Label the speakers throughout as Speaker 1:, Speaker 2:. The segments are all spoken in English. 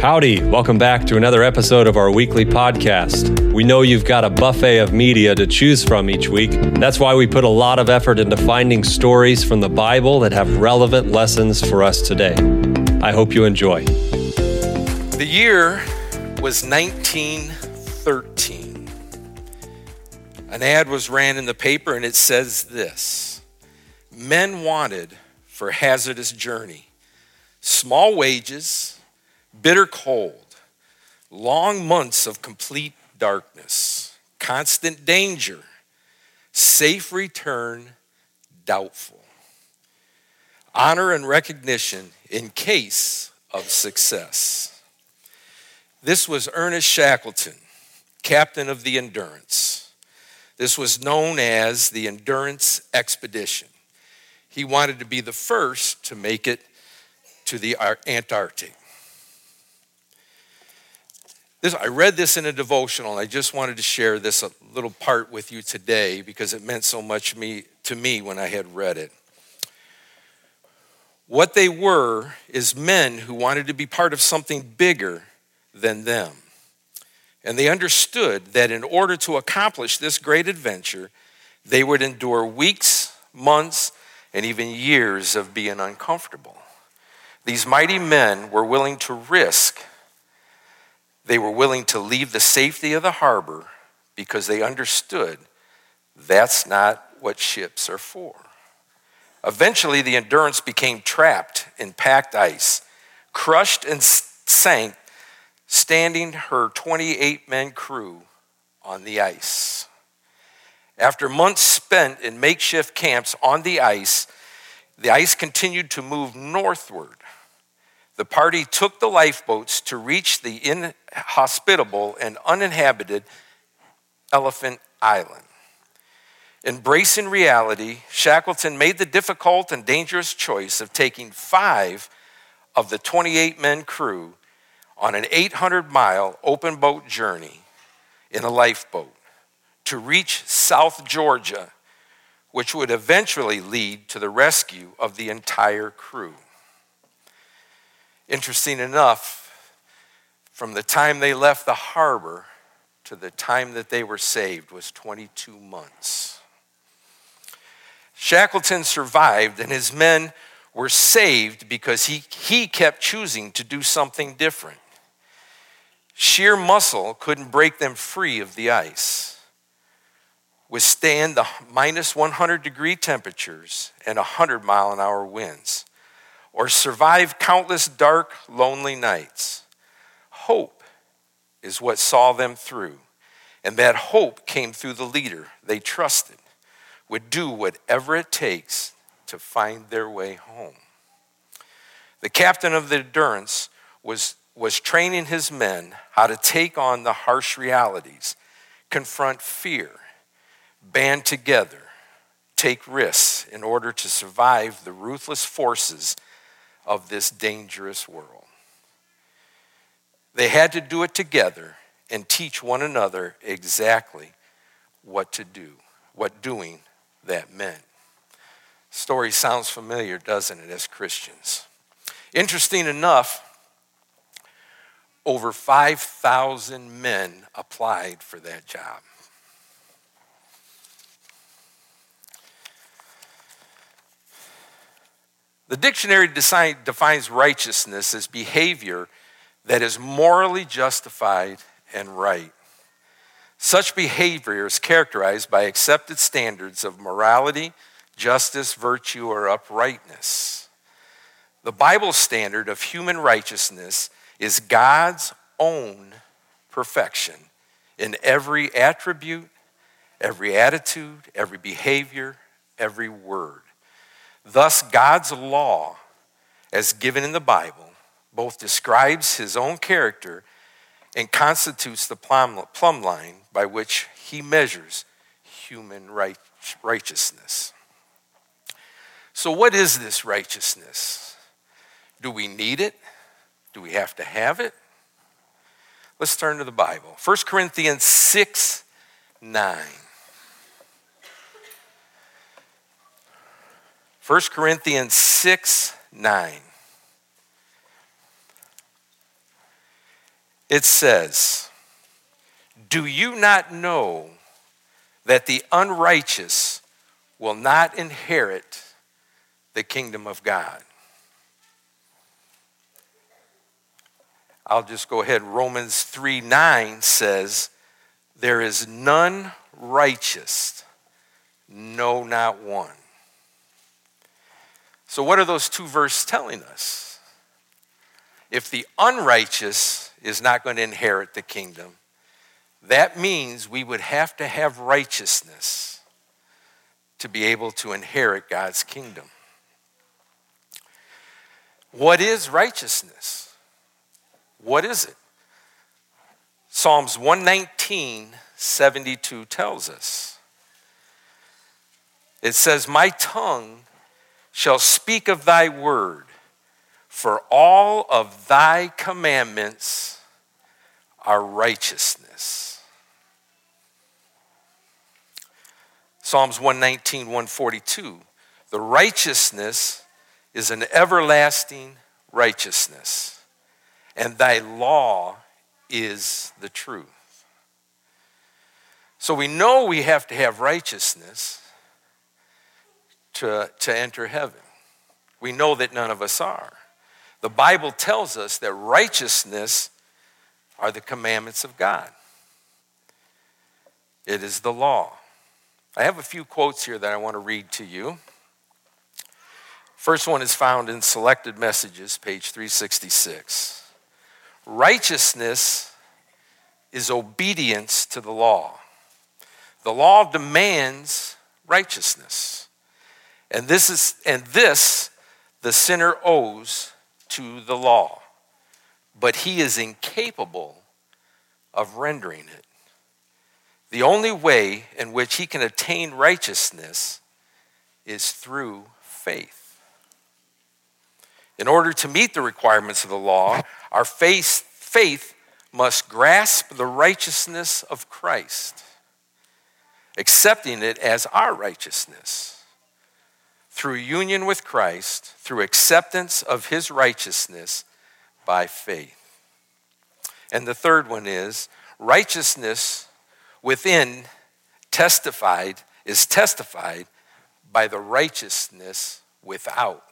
Speaker 1: Howdy, welcome back to another episode of our weekly podcast. We know you've got a buffet of media to choose from each week. That's why we put a lot of effort into finding stories from the Bible that have relevant lessons for us today. I hope you enjoy.
Speaker 2: The year was 1913. An ad was ran in the paper and it says this Men wanted for hazardous journey, small wages bitter cold, long months of complete darkness, constant danger, safe return doubtful, honor and recognition in case of success. This was Ernest Shackleton, captain of the Endurance. This was known as the Endurance Expedition. He wanted to be the first to make it to the Antarctic. This, I read this in a devotional, and I just wanted to share this little part with you today because it meant so much me, to me when I had read it. What they were is men who wanted to be part of something bigger than them. And they understood that in order to accomplish this great adventure, they would endure weeks, months, and even years of being uncomfortable. These mighty men were willing to risk they were willing to leave the safety of the harbor because they understood that's not what ships are for. Eventually, the Endurance became trapped in packed ice, crushed and sank, standing her 28 men crew on the ice. After months spent in makeshift camps on the ice, the ice continued to move northward the party took the lifeboats to reach the inhospitable and uninhabited Elephant Island. Embracing reality, Shackleton made the difficult and dangerous choice of taking five of the 28 men crew on an 800 mile open boat journey in a lifeboat to reach South Georgia, which would eventually lead to the rescue of the entire crew. Interesting enough, from the time they left the harbor to the time that they were saved was 22 months. Shackleton survived, and his men were saved because he, he kept choosing to do something different. Sheer muscle couldn't break them free of the ice, withstand the minus 100 degree temperatures and 100 mile an hour winds or survive countless dark, lonely nights. Hope is what saw them through. And that hope came through the leader they trusted, would do whatever it takes to find their way home. The captain of the Endurance was, was training his men how to take on the harsh realities, confront fear, band together, take risks in order to survive the ruthless forces of this dangerous world. They had to do it together and teach one another exactly what to do, what doing that meant. Story sounds familiar, doesn't it, as Christians? Interesting enough, over 5,000 men applied for that job. The dictionary defines righteousness as behavior that is morally justified and right. Such behavior is characterized by accepted standards of morality, justice, virtue, or uprightness. The Bible standard of human righteousness is God's own perfection in every attribute, every attitude, every behavior, every word. Thus, God's law, as given in the Bible, both describes his own character and constitutes the plumb, line by which he measures human right, righteousness. So, what is this righteousness? Do we need it? Do we have to have it? Let's turn to the Bible. 1 Corinthians 6 9. 1 Corinthians 6 9. it says, Do you not know that the unrighteous will not inherit the kingdom of God? I'll just go ahead. Romans 3 9 says, There is none righteous, no, not one. So, what are those two verses telling us? If the unrighteous is not going to inherit the kingdom, that means we would have to have righteousness to be able to inherit God's kingdom. What is righteousness? What is it? Psalms 119, 72 tells us. It says, My tongue shall speak of thy word, for all of thy commandments are righteousness. Psalms 119, 142. The righteousness is an everlasting righteousness, and thy law is the truth. So we know we have to have righteousness to, to enter heaven. We know that none of us are. The Bible tells us that righteousness are the commandments of God, it is the law. I have a few quotes here that I want to read to you. First one is found in Selected Messages, page 366. Righteousness is obedience to the law. The law demands righteousness. And this is and this the sinner owes to the law. But he is incapable of rendering it. The only way in which he can attain righteousness is through faith. In order to meet the requirements of the law, our faith, faith must grasp the righteousness of Christ, accepting it as our righteousness through union with Christ, through acceptance of his righteousness by faith. And the third one is righteousness within testified is testified by the righteousness without.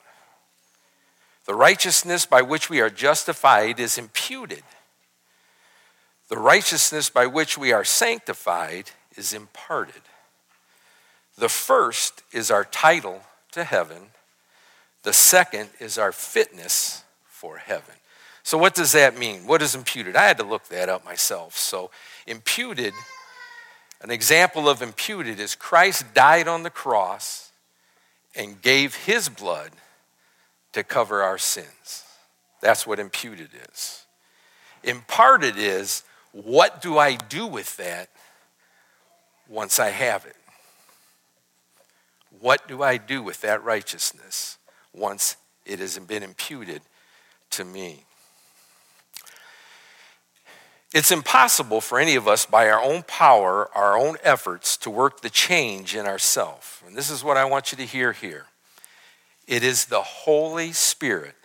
Speaker 2: The righteousness by which we are justified is imputed. The righteousness by which we are sanctified is imparted. The first is our title to heaven. The second is our fitness for heaven. So, what does that mean? What is imputed? I had to look that up myself. So, imputed, an example of imputed is Christ died on the cross and gave his blood to cover our sins. That's what imputed is. Imparted is what do I do with that once I have it? What do I do with that righteousness once it has been imputed to me? It's impossible for any of us by our own power, our own efforts, to work the change in ourselves. And this is what I want you to hear here it is the Holy Spirit,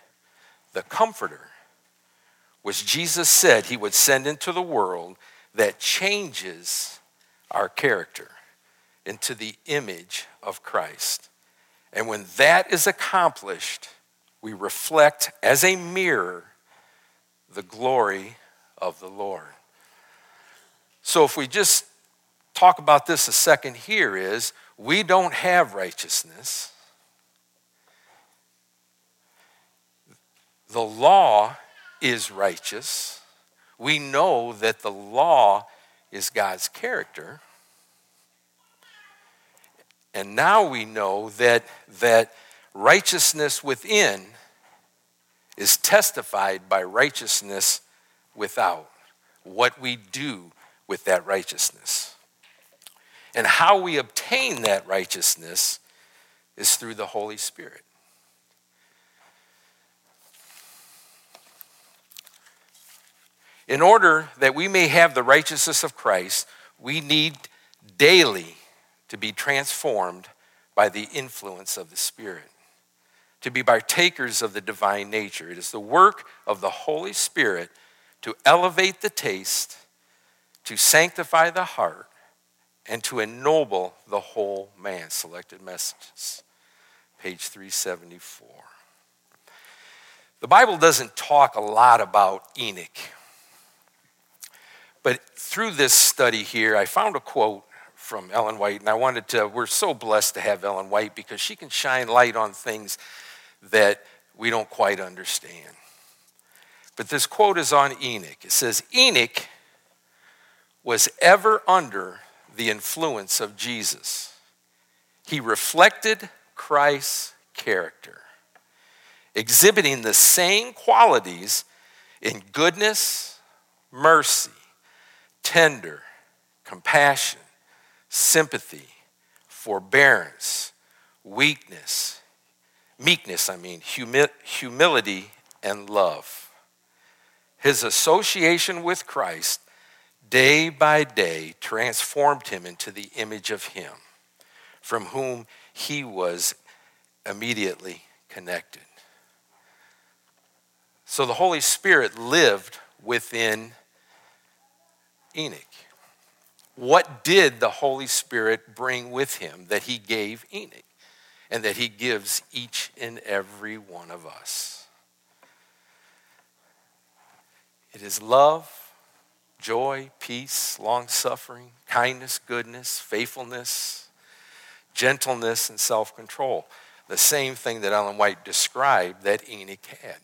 Speaker 2: the Comforter, which Jesus said he would send into the world that changes our character into the image of Christ. And when that is accomplished, we reflect as a mirror the glory of the Lord. So if we just talk about this a second here is we don't have righteousness. The law is righteous. We know that the law is God's character. And now we know that, that righteousness within is testified by righteousness without. What we do with that righteousness. And how we obtain that righteousness is through the Holy Spirit. In order that we may have the righteousness of Christ, we need daily to be transformed by the influence of the Spirit, to be partakers of the divine nature. It is the work of the Holy Spirit to elevate the taste, to sanctify the heart, and to ennoble the whole man. Selected messages, page 374. The Bible doesn't talk a lot about Enoch. But through this study here, I found a quote from Ellen White, and I wanted to, we're so blessed to have Ellen White because she can shine light on things that we don't quite understand. But this quote is on Enoch. It says, Enoch was ever under the influence of Jesus. He reflected Christ's character, exhibiting the same qualities in goodness, mercy, tender, compassion, sympathy, forbearance, weakness, meekness, I mean, humi- humility, and love. His association with Christ day by day transformed him into the image of him from whom he was immediately connected. So the Holy Spirit lived within Enoch. What did the Holy Spirit bring with him that he gave Enoch and that he gives each and every one of us? It is love, joy, peace, long suffering, kindness, goodness, faithfulness, gentleness, and self control. The same thing that Ellen White described that Enoch had.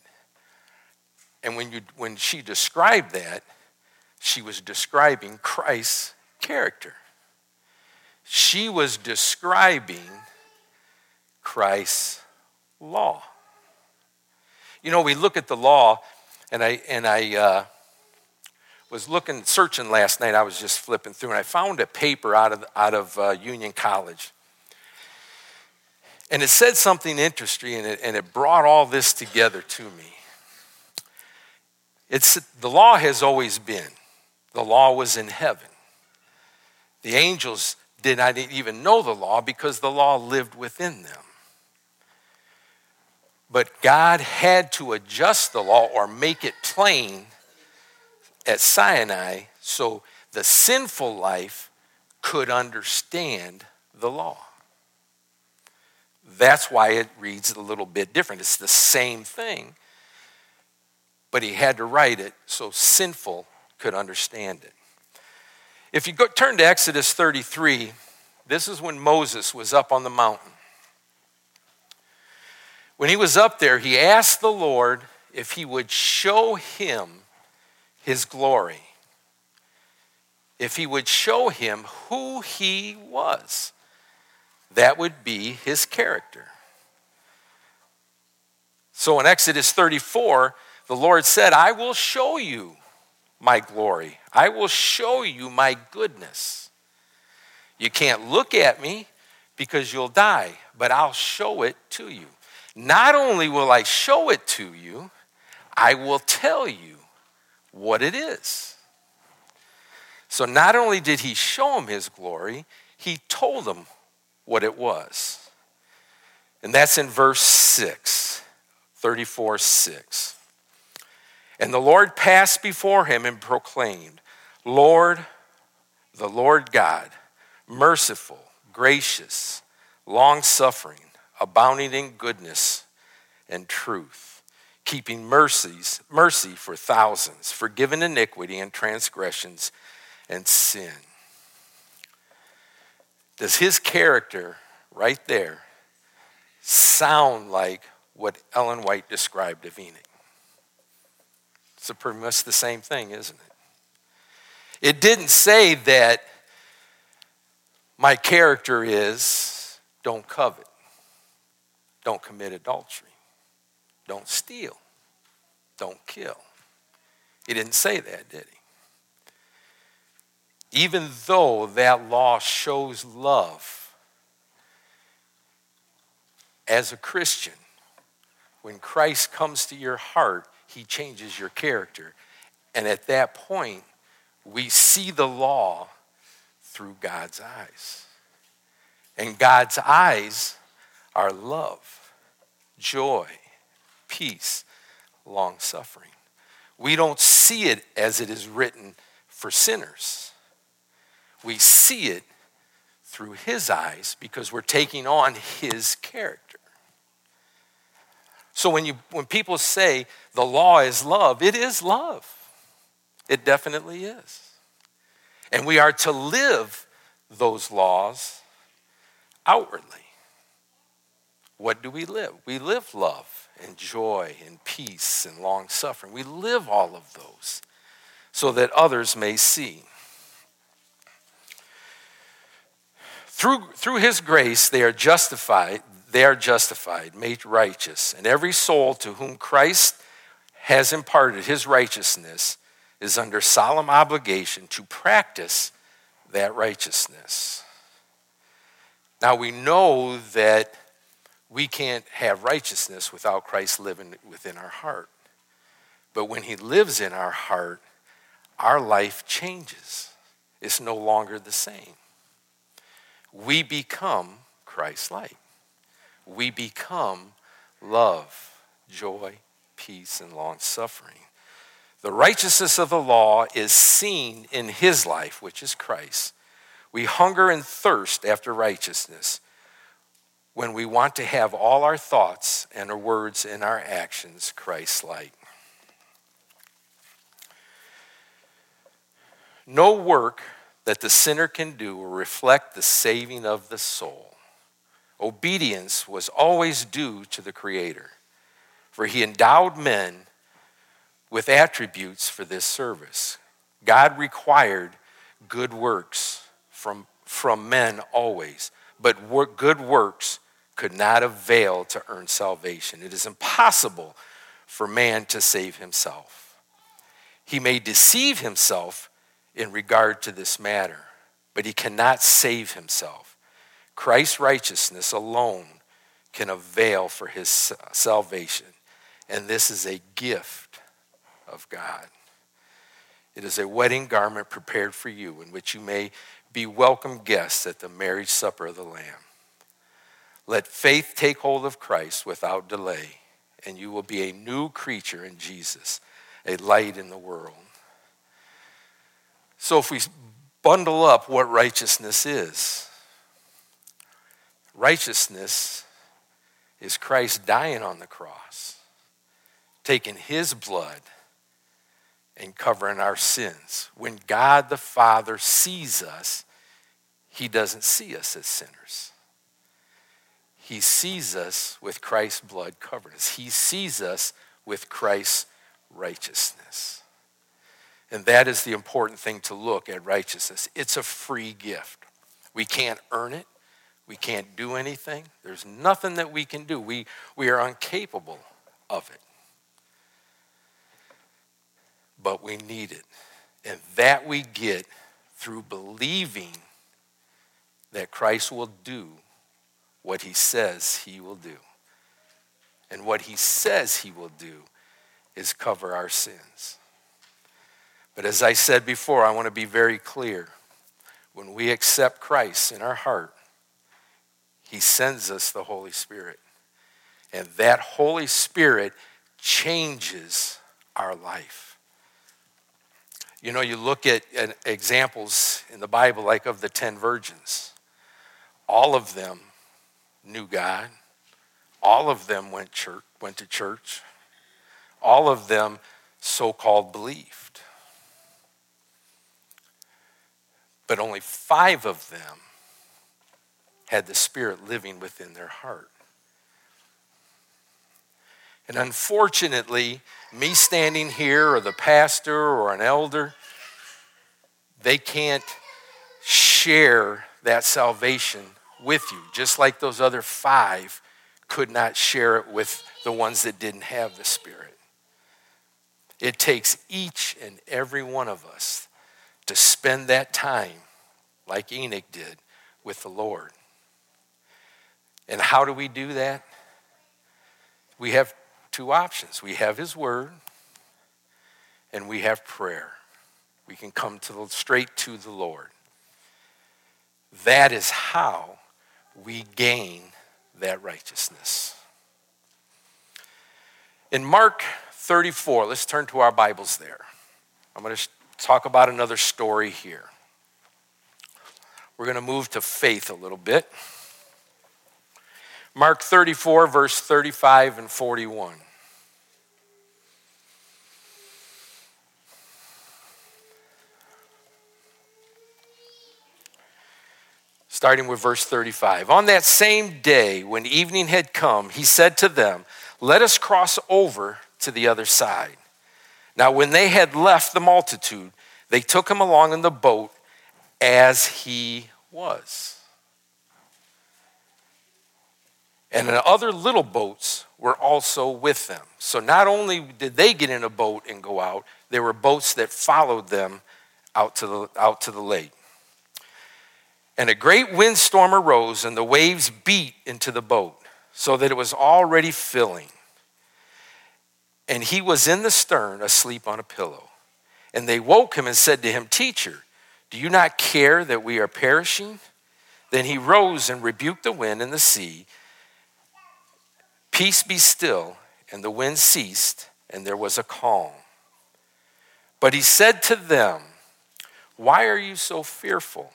Speaker 2: And when, you, when she described that, she was describing Christ's character. She was describing Christ's law. You know, we look at the law, and I, and I uh, was looking, searching last night. I was just flipping through, and I found a paper out of, out of uh, Union College. And it said something interesting, and it, and it brought all this together to me. It's, the law has always been the law was in heaven. The angels did not even know the law because the law lived within them. But God had to adjust the law or make it plain at Sinai so the sinful life could understand the law. That's why it reads a little bit different. It's the same thing, but he had to write it so sinful could understand it. If you go, turn to Exodus 33, this is when Moses was up on the mountain. When he was up there, he asked the Lord if he would show him his glory, if he would show him who he was. That would be his character. So in Exodus 34, the Lord said, I will show you my glory. I will show you my goodness. You can't look at me because you'll die, but I'll show it to you. Not only will I show it to you, I will tell you what it is. So not only did he show him his glory, he told him what it was. And that's in verse 6, 34 6. And the Lord passed before him and proclaimed, Lord, the Lord God, merciful, gracious, long suffering, abounding in goodness and truth, keeping mercies, mercy for thousands, forgiving iniquity and transgressions and sin. Does his character right there sound like what Ellen White described of Enoch? It's pretty much the same thing, isn't it? It didn't say that my character is don't covet, don't commit adultery, don't steal, don't kill. He didn't say that, did he? Even though that law shows love, as a Christian, when Christ comes to your heart, he changes your character. And at that point, we see the law through God's eyes. And God's eyes are love, joy, peace, long suffering. we don't see it as it is written for sinners. We see it through his eyes because we're taking on his character. So when you when people say the law is love, it is love. It definitely is. And we are to live those laws outwardly. What do we live? We live love and joy and peace and long suffering. We live all of those so that others may see. Through, through his grace, they are justified, they are justified, made righteous. And every soul to whom Christ has imparted his righteousness is under solemn obligation to practice that righteousness. Now we know that we can't have righteousness without Christ living within our heart. But when he lives in our heart, our life changes. It's no longer the same. We become Christ like. We become love, joy, peace, and long suffering. The righteousness of the law is seen in his life, which is Christ. We hunger and thirst after righteousness when we want to have all our thoughts and our words and our actions Christ like. No work that the sinner can do will reflect the saving of the soul. Obedience was always due to the Creator, for he endowed men with attributes for this service. God required good works from, from men always, but work, good works could not avail to earn salvation. It is impossible for man to save himself. He may deceive himself in regard to this matter, but he cannot save himself. Christ's righteousness alone can avail for his salvation, and this is a gift of God. It is a wedding garment prepared for you, in which you may be welcome guests at the marriage supper of the Lamb. Let faith take hold of Christ without delay, and you will be a new creature in Jesus, a light in the world. So, if we bundle up what righteousness is, righteousness is Christ dying on the cross, taking his blood and covering our sins. When God the Father sees us, he doesn't see us as sinners. He sees us with Christ's blood covering us. He sees us with Christ's righteousness. And that is the important thing to look at righteousness. It's a free gift. We can't earn it. We can't do anything. There's nothing that we can do. We, we are incapable of it but we need it. And that we get through believing that Christ will do what he says he will do. And what he says he will do is cover our sins. But as I said before, I want to be very clear. When we accept Christ in our heart, he sends us the Holy Spirit. And that Holy Spirit changes our life. You know, you look at, examples in the Bible, like of the 10 virgins. All of them knew God. All of them went, church, went to church. All of them so called believed. But only five of them had the Spirit living within their heart. And unfortunately, me standing here or the pastor or an elder, they can't share that salvation with you, just like those other five could not share it with the ones that didn't have the Spirit. It takes each and every one of us to spend that time, like Enoch did, with the Lord. And how do we do that? We have two options we have His Word and we have prayer. We can come to the, straight to the Lord. That is how we gain that righteousness. In Mark 34. Let's turn to our Bibles there. I'm going to talk about another story here. We're going to move to faith a little bit. Mark 34, verse 35 and 41. starting with verse 35. On that same day, when evening had come, he said to them, Let us cross over to the other side. Now, when they had left the multitude, they took him along in the boat as he was. And other little boats were also with them. So not only did they get in a boat and go out, there were boats that followed them out to the, out to the lake. And a great windstorm arose, and the waves beat into the boat, so that it was already filling. And he was in the stern, asleep on a pillow. And they woke him and said to him, Teacher, do you not care that we are perishing? Then he rose and rebuked the wind and the sea. Peace be still. And the wind ceased, and there was a calm. But he said to them, Why are you so fearful?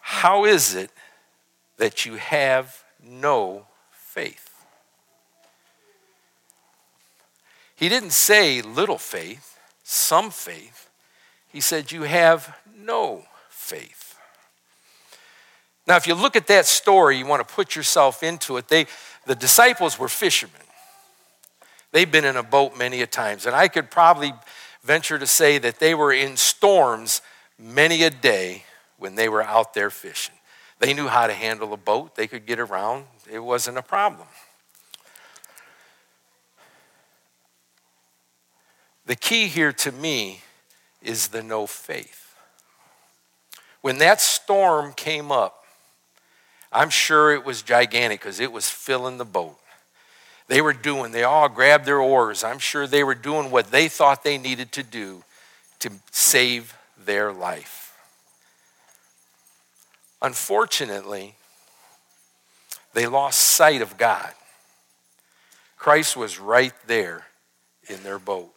Speaker 2: How is it that you have no faith? He didn't say little faith, some faith. He said, You have no faith. Now, if you look at that story, you want to put yourself into it. They, the disciples were fishermen. They've been in a boat many a times, and I could probably venture to say that they were in storms many a day when they were out there fishing. They knew how to handle a boat, they could get around, it wasn't a problem. The key here to me is the no faith. When that storm came up, I'm sure it was gigantic because it was filling the boat. They were doing, they all grabbed their oars. I'm sure they were doing what they thought they needed to do to save their life. Unfortunately, they lost sight of God. Christ was right there in their boat.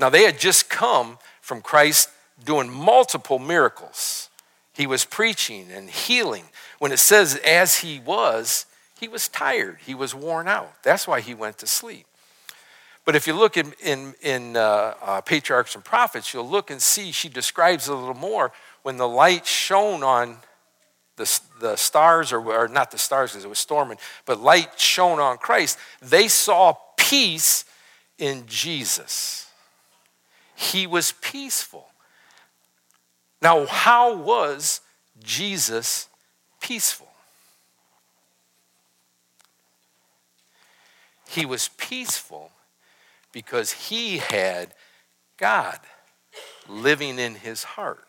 Speaker 2: Now, they had just come from Christ doing multiple miracles. He was preaching and healing. When it says, as he was, he was tired, he was worn out. That's why he went to sleep. But if you look in, in, in uh, uh, Patriarchs and Prophets, you'll look and see she describes a little more when the light shone on the, the stars, or, or not the stars because it was storming, but light shone on Christ, they saw peace in Jesus. He was peaceful. Now, how was Jesus peaceful? He was peaceful because he had God living in his heart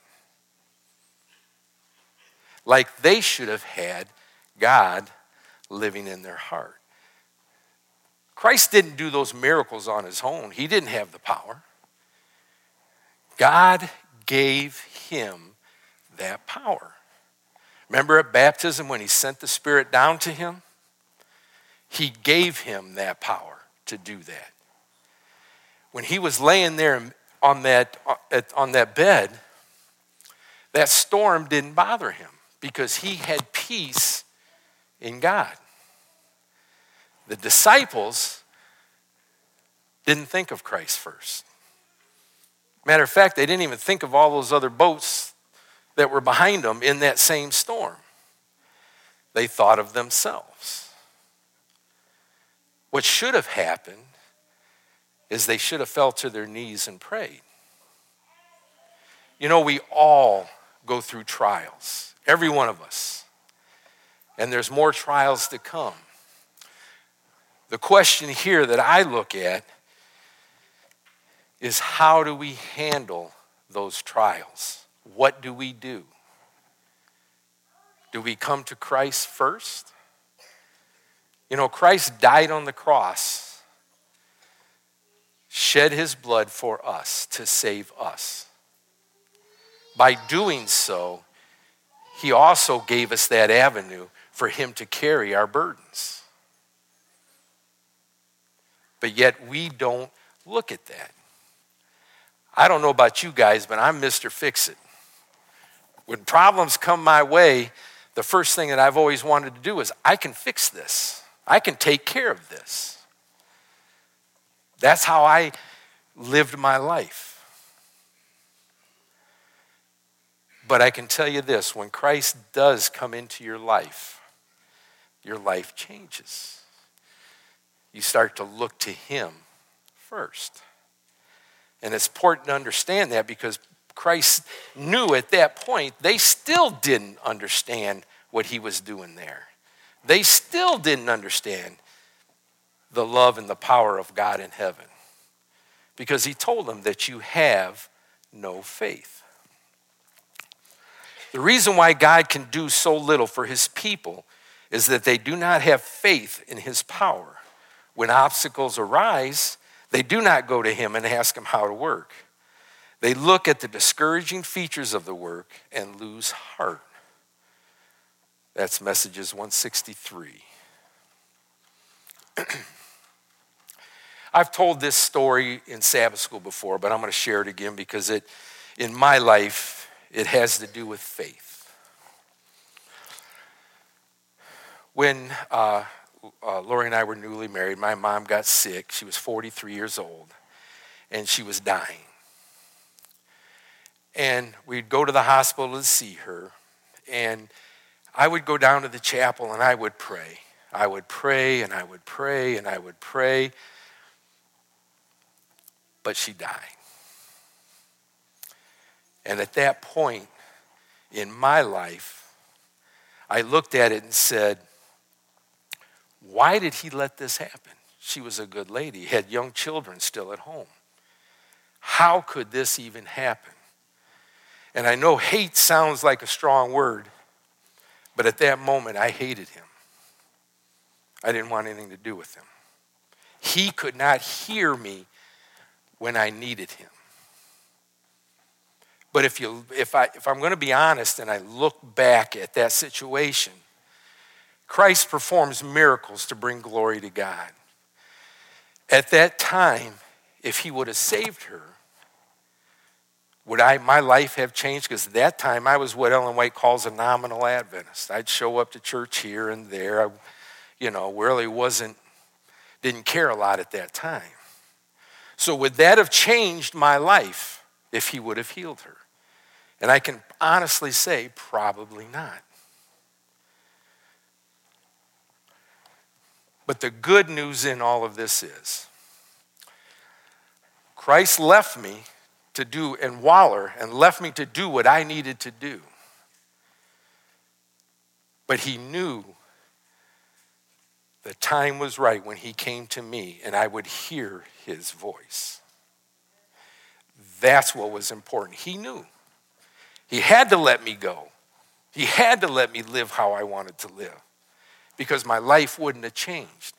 Speaker 2: like they should have had God living in their heart. Christ didn't do those miracles on his own, he didn't have the power. God gave him that power. Remember at baptism when he sent the Spirit down to him? He gave him that power to do that. When he was laying there on that, on that bed, that storm didn't bother him because he had peace in God. The disciples didn't think of Christ first. Matter of fact, they didn't even think of all those other boats that were behind them in that same storm. They thought of themselves. What should have happened is they should have fell to their knees and prayed. You know, we all go through trials. Every one of us. And there's more trials to come. The question here that I look at is how do we handle those trials? What do we do? Do we come to Christ first? You know, Christ died on the cross, shed his blood for us to save us. By doing so, he also gave us that avenue for Him to carry our burdens. But yet we don't look at that. I don't know about you guys, but I'm Mr. Fix It. When problems come my way, the first thing that I've always wanted to do is I can fix this, I can take care of this. That's how I lived my life. But I can tell you this when Christ does come into your life, your life changes. You start to look to Him first. And it's important to understand that because Christ knew at that point they still didn't understand what He was doing there. They still didn't understand the love and the power of God in heaven because He told them that you have no faith. The reason why God can do so little for His people is that they do not have faith in His power. When obstacles arise, they do not go to him and ask him how to work. They look at the discouraging features of the work and lose heart. That's messages 163. I've told this story in Sabbath school before, but I'm going to share it again because it, in my life, it has to do with faith. When uh, uh, Lori and I were newly married. My mom got sick. She was 43 years old, and she was dying. And we'd go to the hospital to see her, and I would go down to the chapel and I would pray. I would pray and I would pray and I would pray, but she died. And at that point in my life, I looked at it and said, why did he let this happen? She was a good lady, had young children still at home. How could this even happen? And I know hate sounds like a strong word, but at that moment I hated him. I didn't want anything to do with him. He could not hear me when I needed him. But if, you, if, I, if I'm going to be honest and I look back at that situation, Christ performs miracles to bring glory to God. At that time, if he would have saved her, would I my life have changed? Because at that time I was what Ellen White calls a nominal Adventist. I'd show up to church here and there. I, you know, really wasn't didn't care a lot at that time. So would that have changed my life if he would have healed her? And I can honestly say, probably not. But the good news in all of this is Christ left me to do and Waller and left me to do what I needed to do. But he knew the time was right when he came to me and I would hear his voice. That's what was important. He knew. He had to let me go. He had to let me live how I wanted to live because my life wouldn't have changed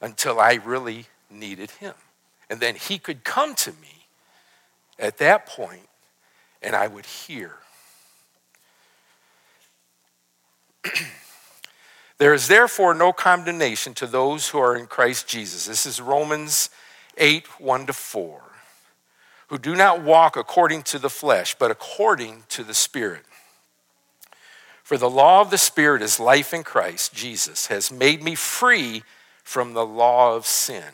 Speaker 2: until I really needed him. And then he could come to me at that point and I would hear. there is therefore no condemnation to those who are in Christ Jesus. This is Romans 8 1 to 4. Who do not walk according to the flesh, but according to the Spirit. For the law of the Spirit is life in Christ Jesus, has made me free from the law of sin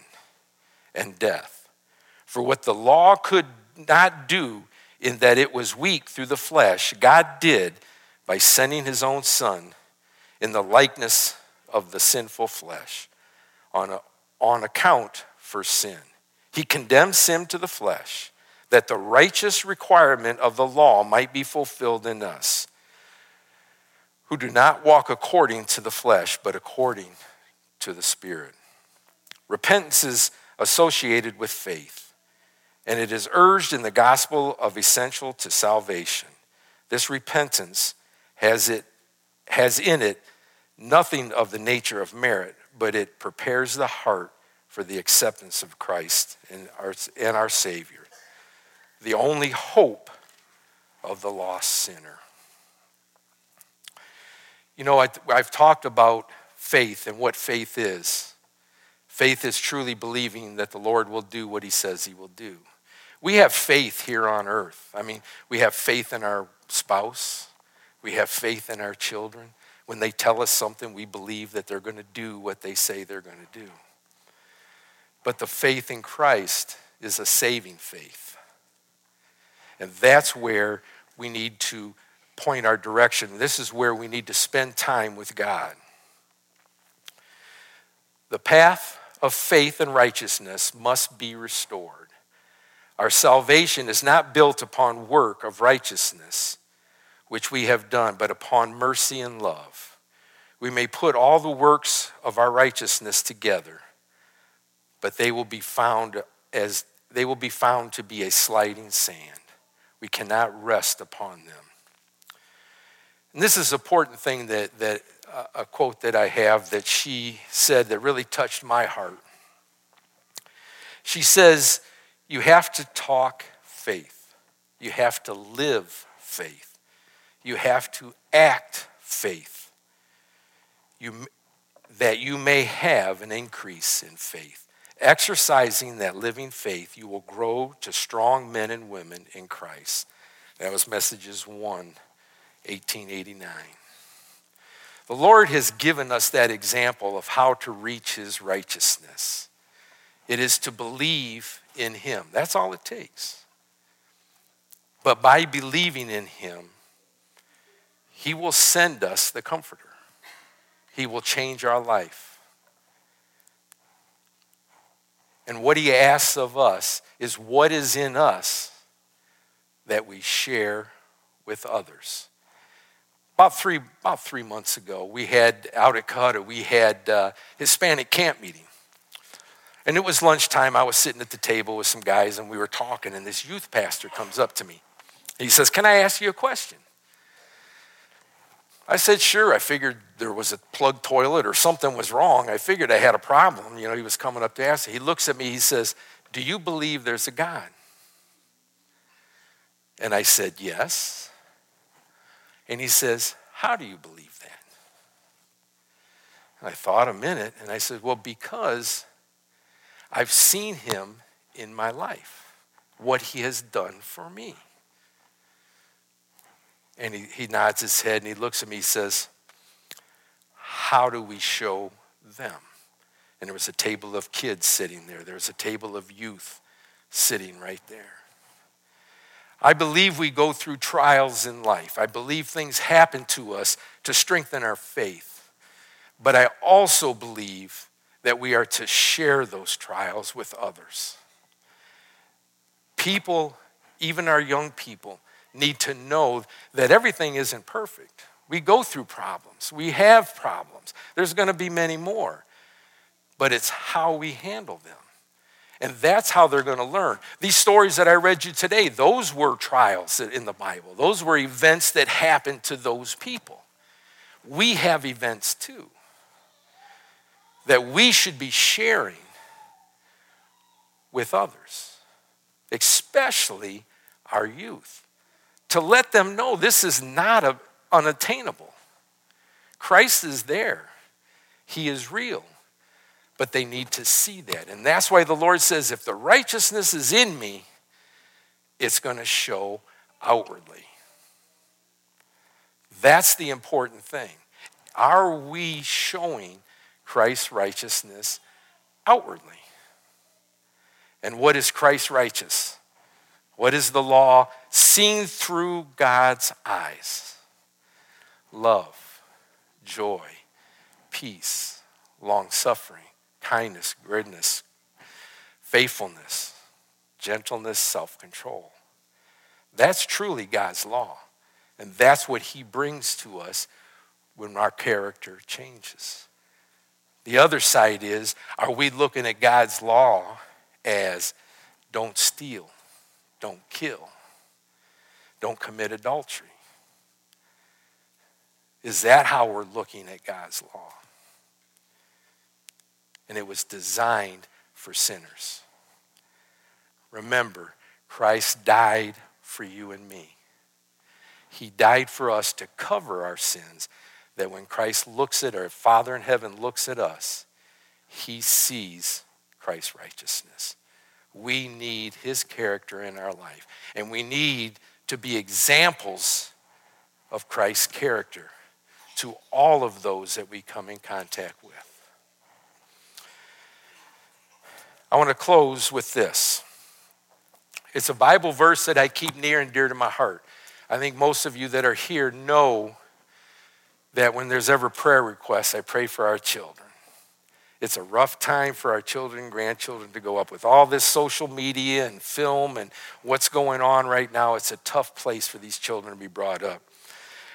Speaker 2: and death. For what the law could not do, in that it was weak through the flesh, God did by sending his own Son in the likeness of the sinful flesh on, a, on account for sin. He condemned sin to the flesh, that the righteous requirement of the law might be fulfilled in us who do not walk according to the flesh, but according to the Spirit. Repentance is associated with faith, and it is urged in the gospel of essential to salvation. This repentance has, it, has in it nothing of the nature of merit, but it prepares the heart for the acceptance of Christ and our, and our Savior, the only hope of the lost sinner. You know, I, have talked about faith and what faith is. Faith is truly believing that the Lord will do what he says he will do. We have faith here on earth. I mean, we have faith in our spouse, we have faith in our children. When they tell us something, we believe that they're going to do what they say they're going to do. But the faith in Christ is a saving faith. And that's where we need to point our direction. This is where we need to spend time with God. The path of faith and righteousness must be restored. Our salvation is not built upon work of righteousness, which we have done, but upon mercy and love. We may put all the works of our righteousness together, but they will be found as they will be found to be a sliding sand. We cannot rest upon them. And this is an important thing that, that uh, a quote that I have that she said that really touched my heart. She says, You have to talk faith, you have to live faith, you have to act faith, you, that you may have an increase in faith. Exercising that living faith, you will grow to strong men and women in Christ. That was Messages 1, 1889. The Lord has given us that example of how to reach his righteousness. It is to believe in him. That's all it takes. But by believing in him, he will send us the comforter. He will change our life. And what he asks of us is what is in us that we share with others. About three, about three months ago, we had out at Cohutta, we had uh, Hispanic camp meeting. And it was lunchtime. I was sitting at the table with some guys and we were talking, and this youth pastor comes up to me. He says, Can I ask you a question? I said, Sure. I figured there was a plugged toilet or something was wrong. I figured I had a problem. You know, he was coming up to ask. He looks at me, he says, Do you believe there's a God? And I said, Yes. And he says, How do you believe that? And I thought a minute and I said, Well, because I've seen him in my life, what he has done for me. And he, he nods his head and he looks at me, he says, How do we show them? And there was a table of kids sitting there, there was a table of youth sitting right there. I believe we go through trials in life. I believe things happen to us to strengthen our faith. But I also believe that we are to share those trials with others. People, even our young people, need to know that everything isn't perfect. We go through problems, we have problems. There's going to be many more, but it's how we handle them. And that's how they're going to learn. These stories that I read you today, those were trials in the Bible. Those were events that happened to those people. We have events too that we should be sharing with others, especially our youth, to let them know this is not a, unattainable. Christ is there, He is real, but they need to see that. And that's why the Lord says, if the righteousness is in me, it's going to show outwardly. That's the important thing. Are we showing Christ's righteousness outwardly. And what is Christ righteous? What is the law seen through God's eyes? Love, joy, peace, long suffering, kindness, goodness, faithfulness, gentleness, self control. That's truly God's law. And that's what He brings to us when our character changes. The other side is are we looking at God's law as don't steal, don't kill, don't commit adultery? Is that how we're looking at God's law? And it was designed for sinners. Remember, Christ died for you and me. He died for us to cover our sins that when Christ looks at our Father in heaven looks at us, he sees Christ's righteousness. We need his character in our life, and we need to be examples of Christ's character to all of those that we come in contact with. I want to close with this. It's a Bible verse that I keep near and dear to my heart. I think most of you that are here know that when there's ever prayer requests, I pray for our children. It's a rough time for our children and grandchildren to go up with all this social media and film and what's going on right now. It's a tough place for these children to be brought up.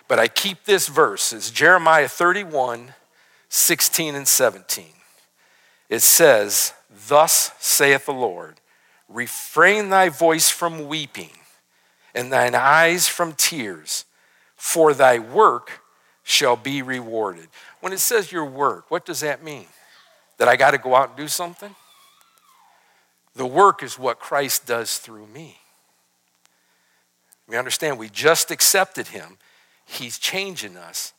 Speaker 2: But I keep this verse. It's Jeremiah 31, 16 and 17. It says, Thus saith the Lord, refrain thy voice from weeping and thine eyes from tears, for thy work shall be rewarded. When it says your work, what does that mean? That I got to go out and do something? The work is what Christ does through me. We understand we just accepted him, he's changing us.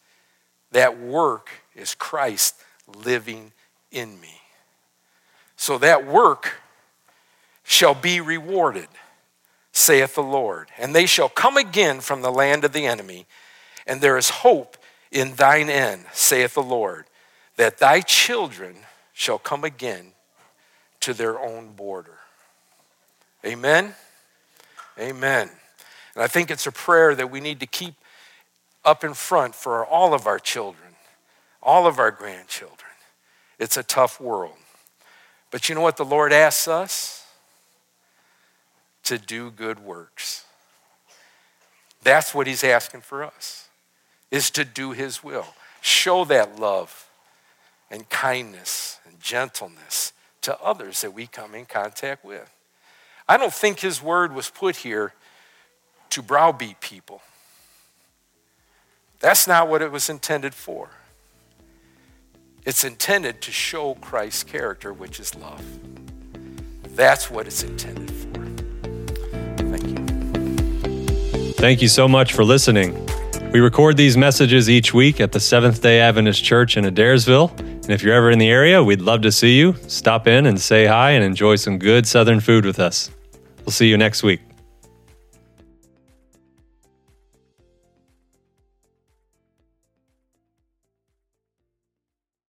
Speaker 2: That work is Christ living in me. So that work shall be rewarded, saith the Lord. And they shall come again from the land of the enemy, and there is hope in thine end, saith the Lord, that thy children shall come again to their own border. Amen? Amen. And I think it's a prayer that we need to keep up in front for all of our children, all of our grandchildren. It's a tough world. But you know what the Lord asks us? To do good works. That's what he's asking for us, is to do his will. Show that love and kindness and gentleness to others that we come in contact with. I don't think his word was put here to browbeat people. That's not what it was intended for. It's intended to show Christ's character, which is love. That's what it's intended for. Thank you.
Speaker 1: Thank you so much for listening. We record these messages each week at the Seventh day Adventist Church in Adairsville. And if you're ever in the area, we'd love to see you. Stop in and say hi and enjoy some good Southern food with us. We'll see you next week.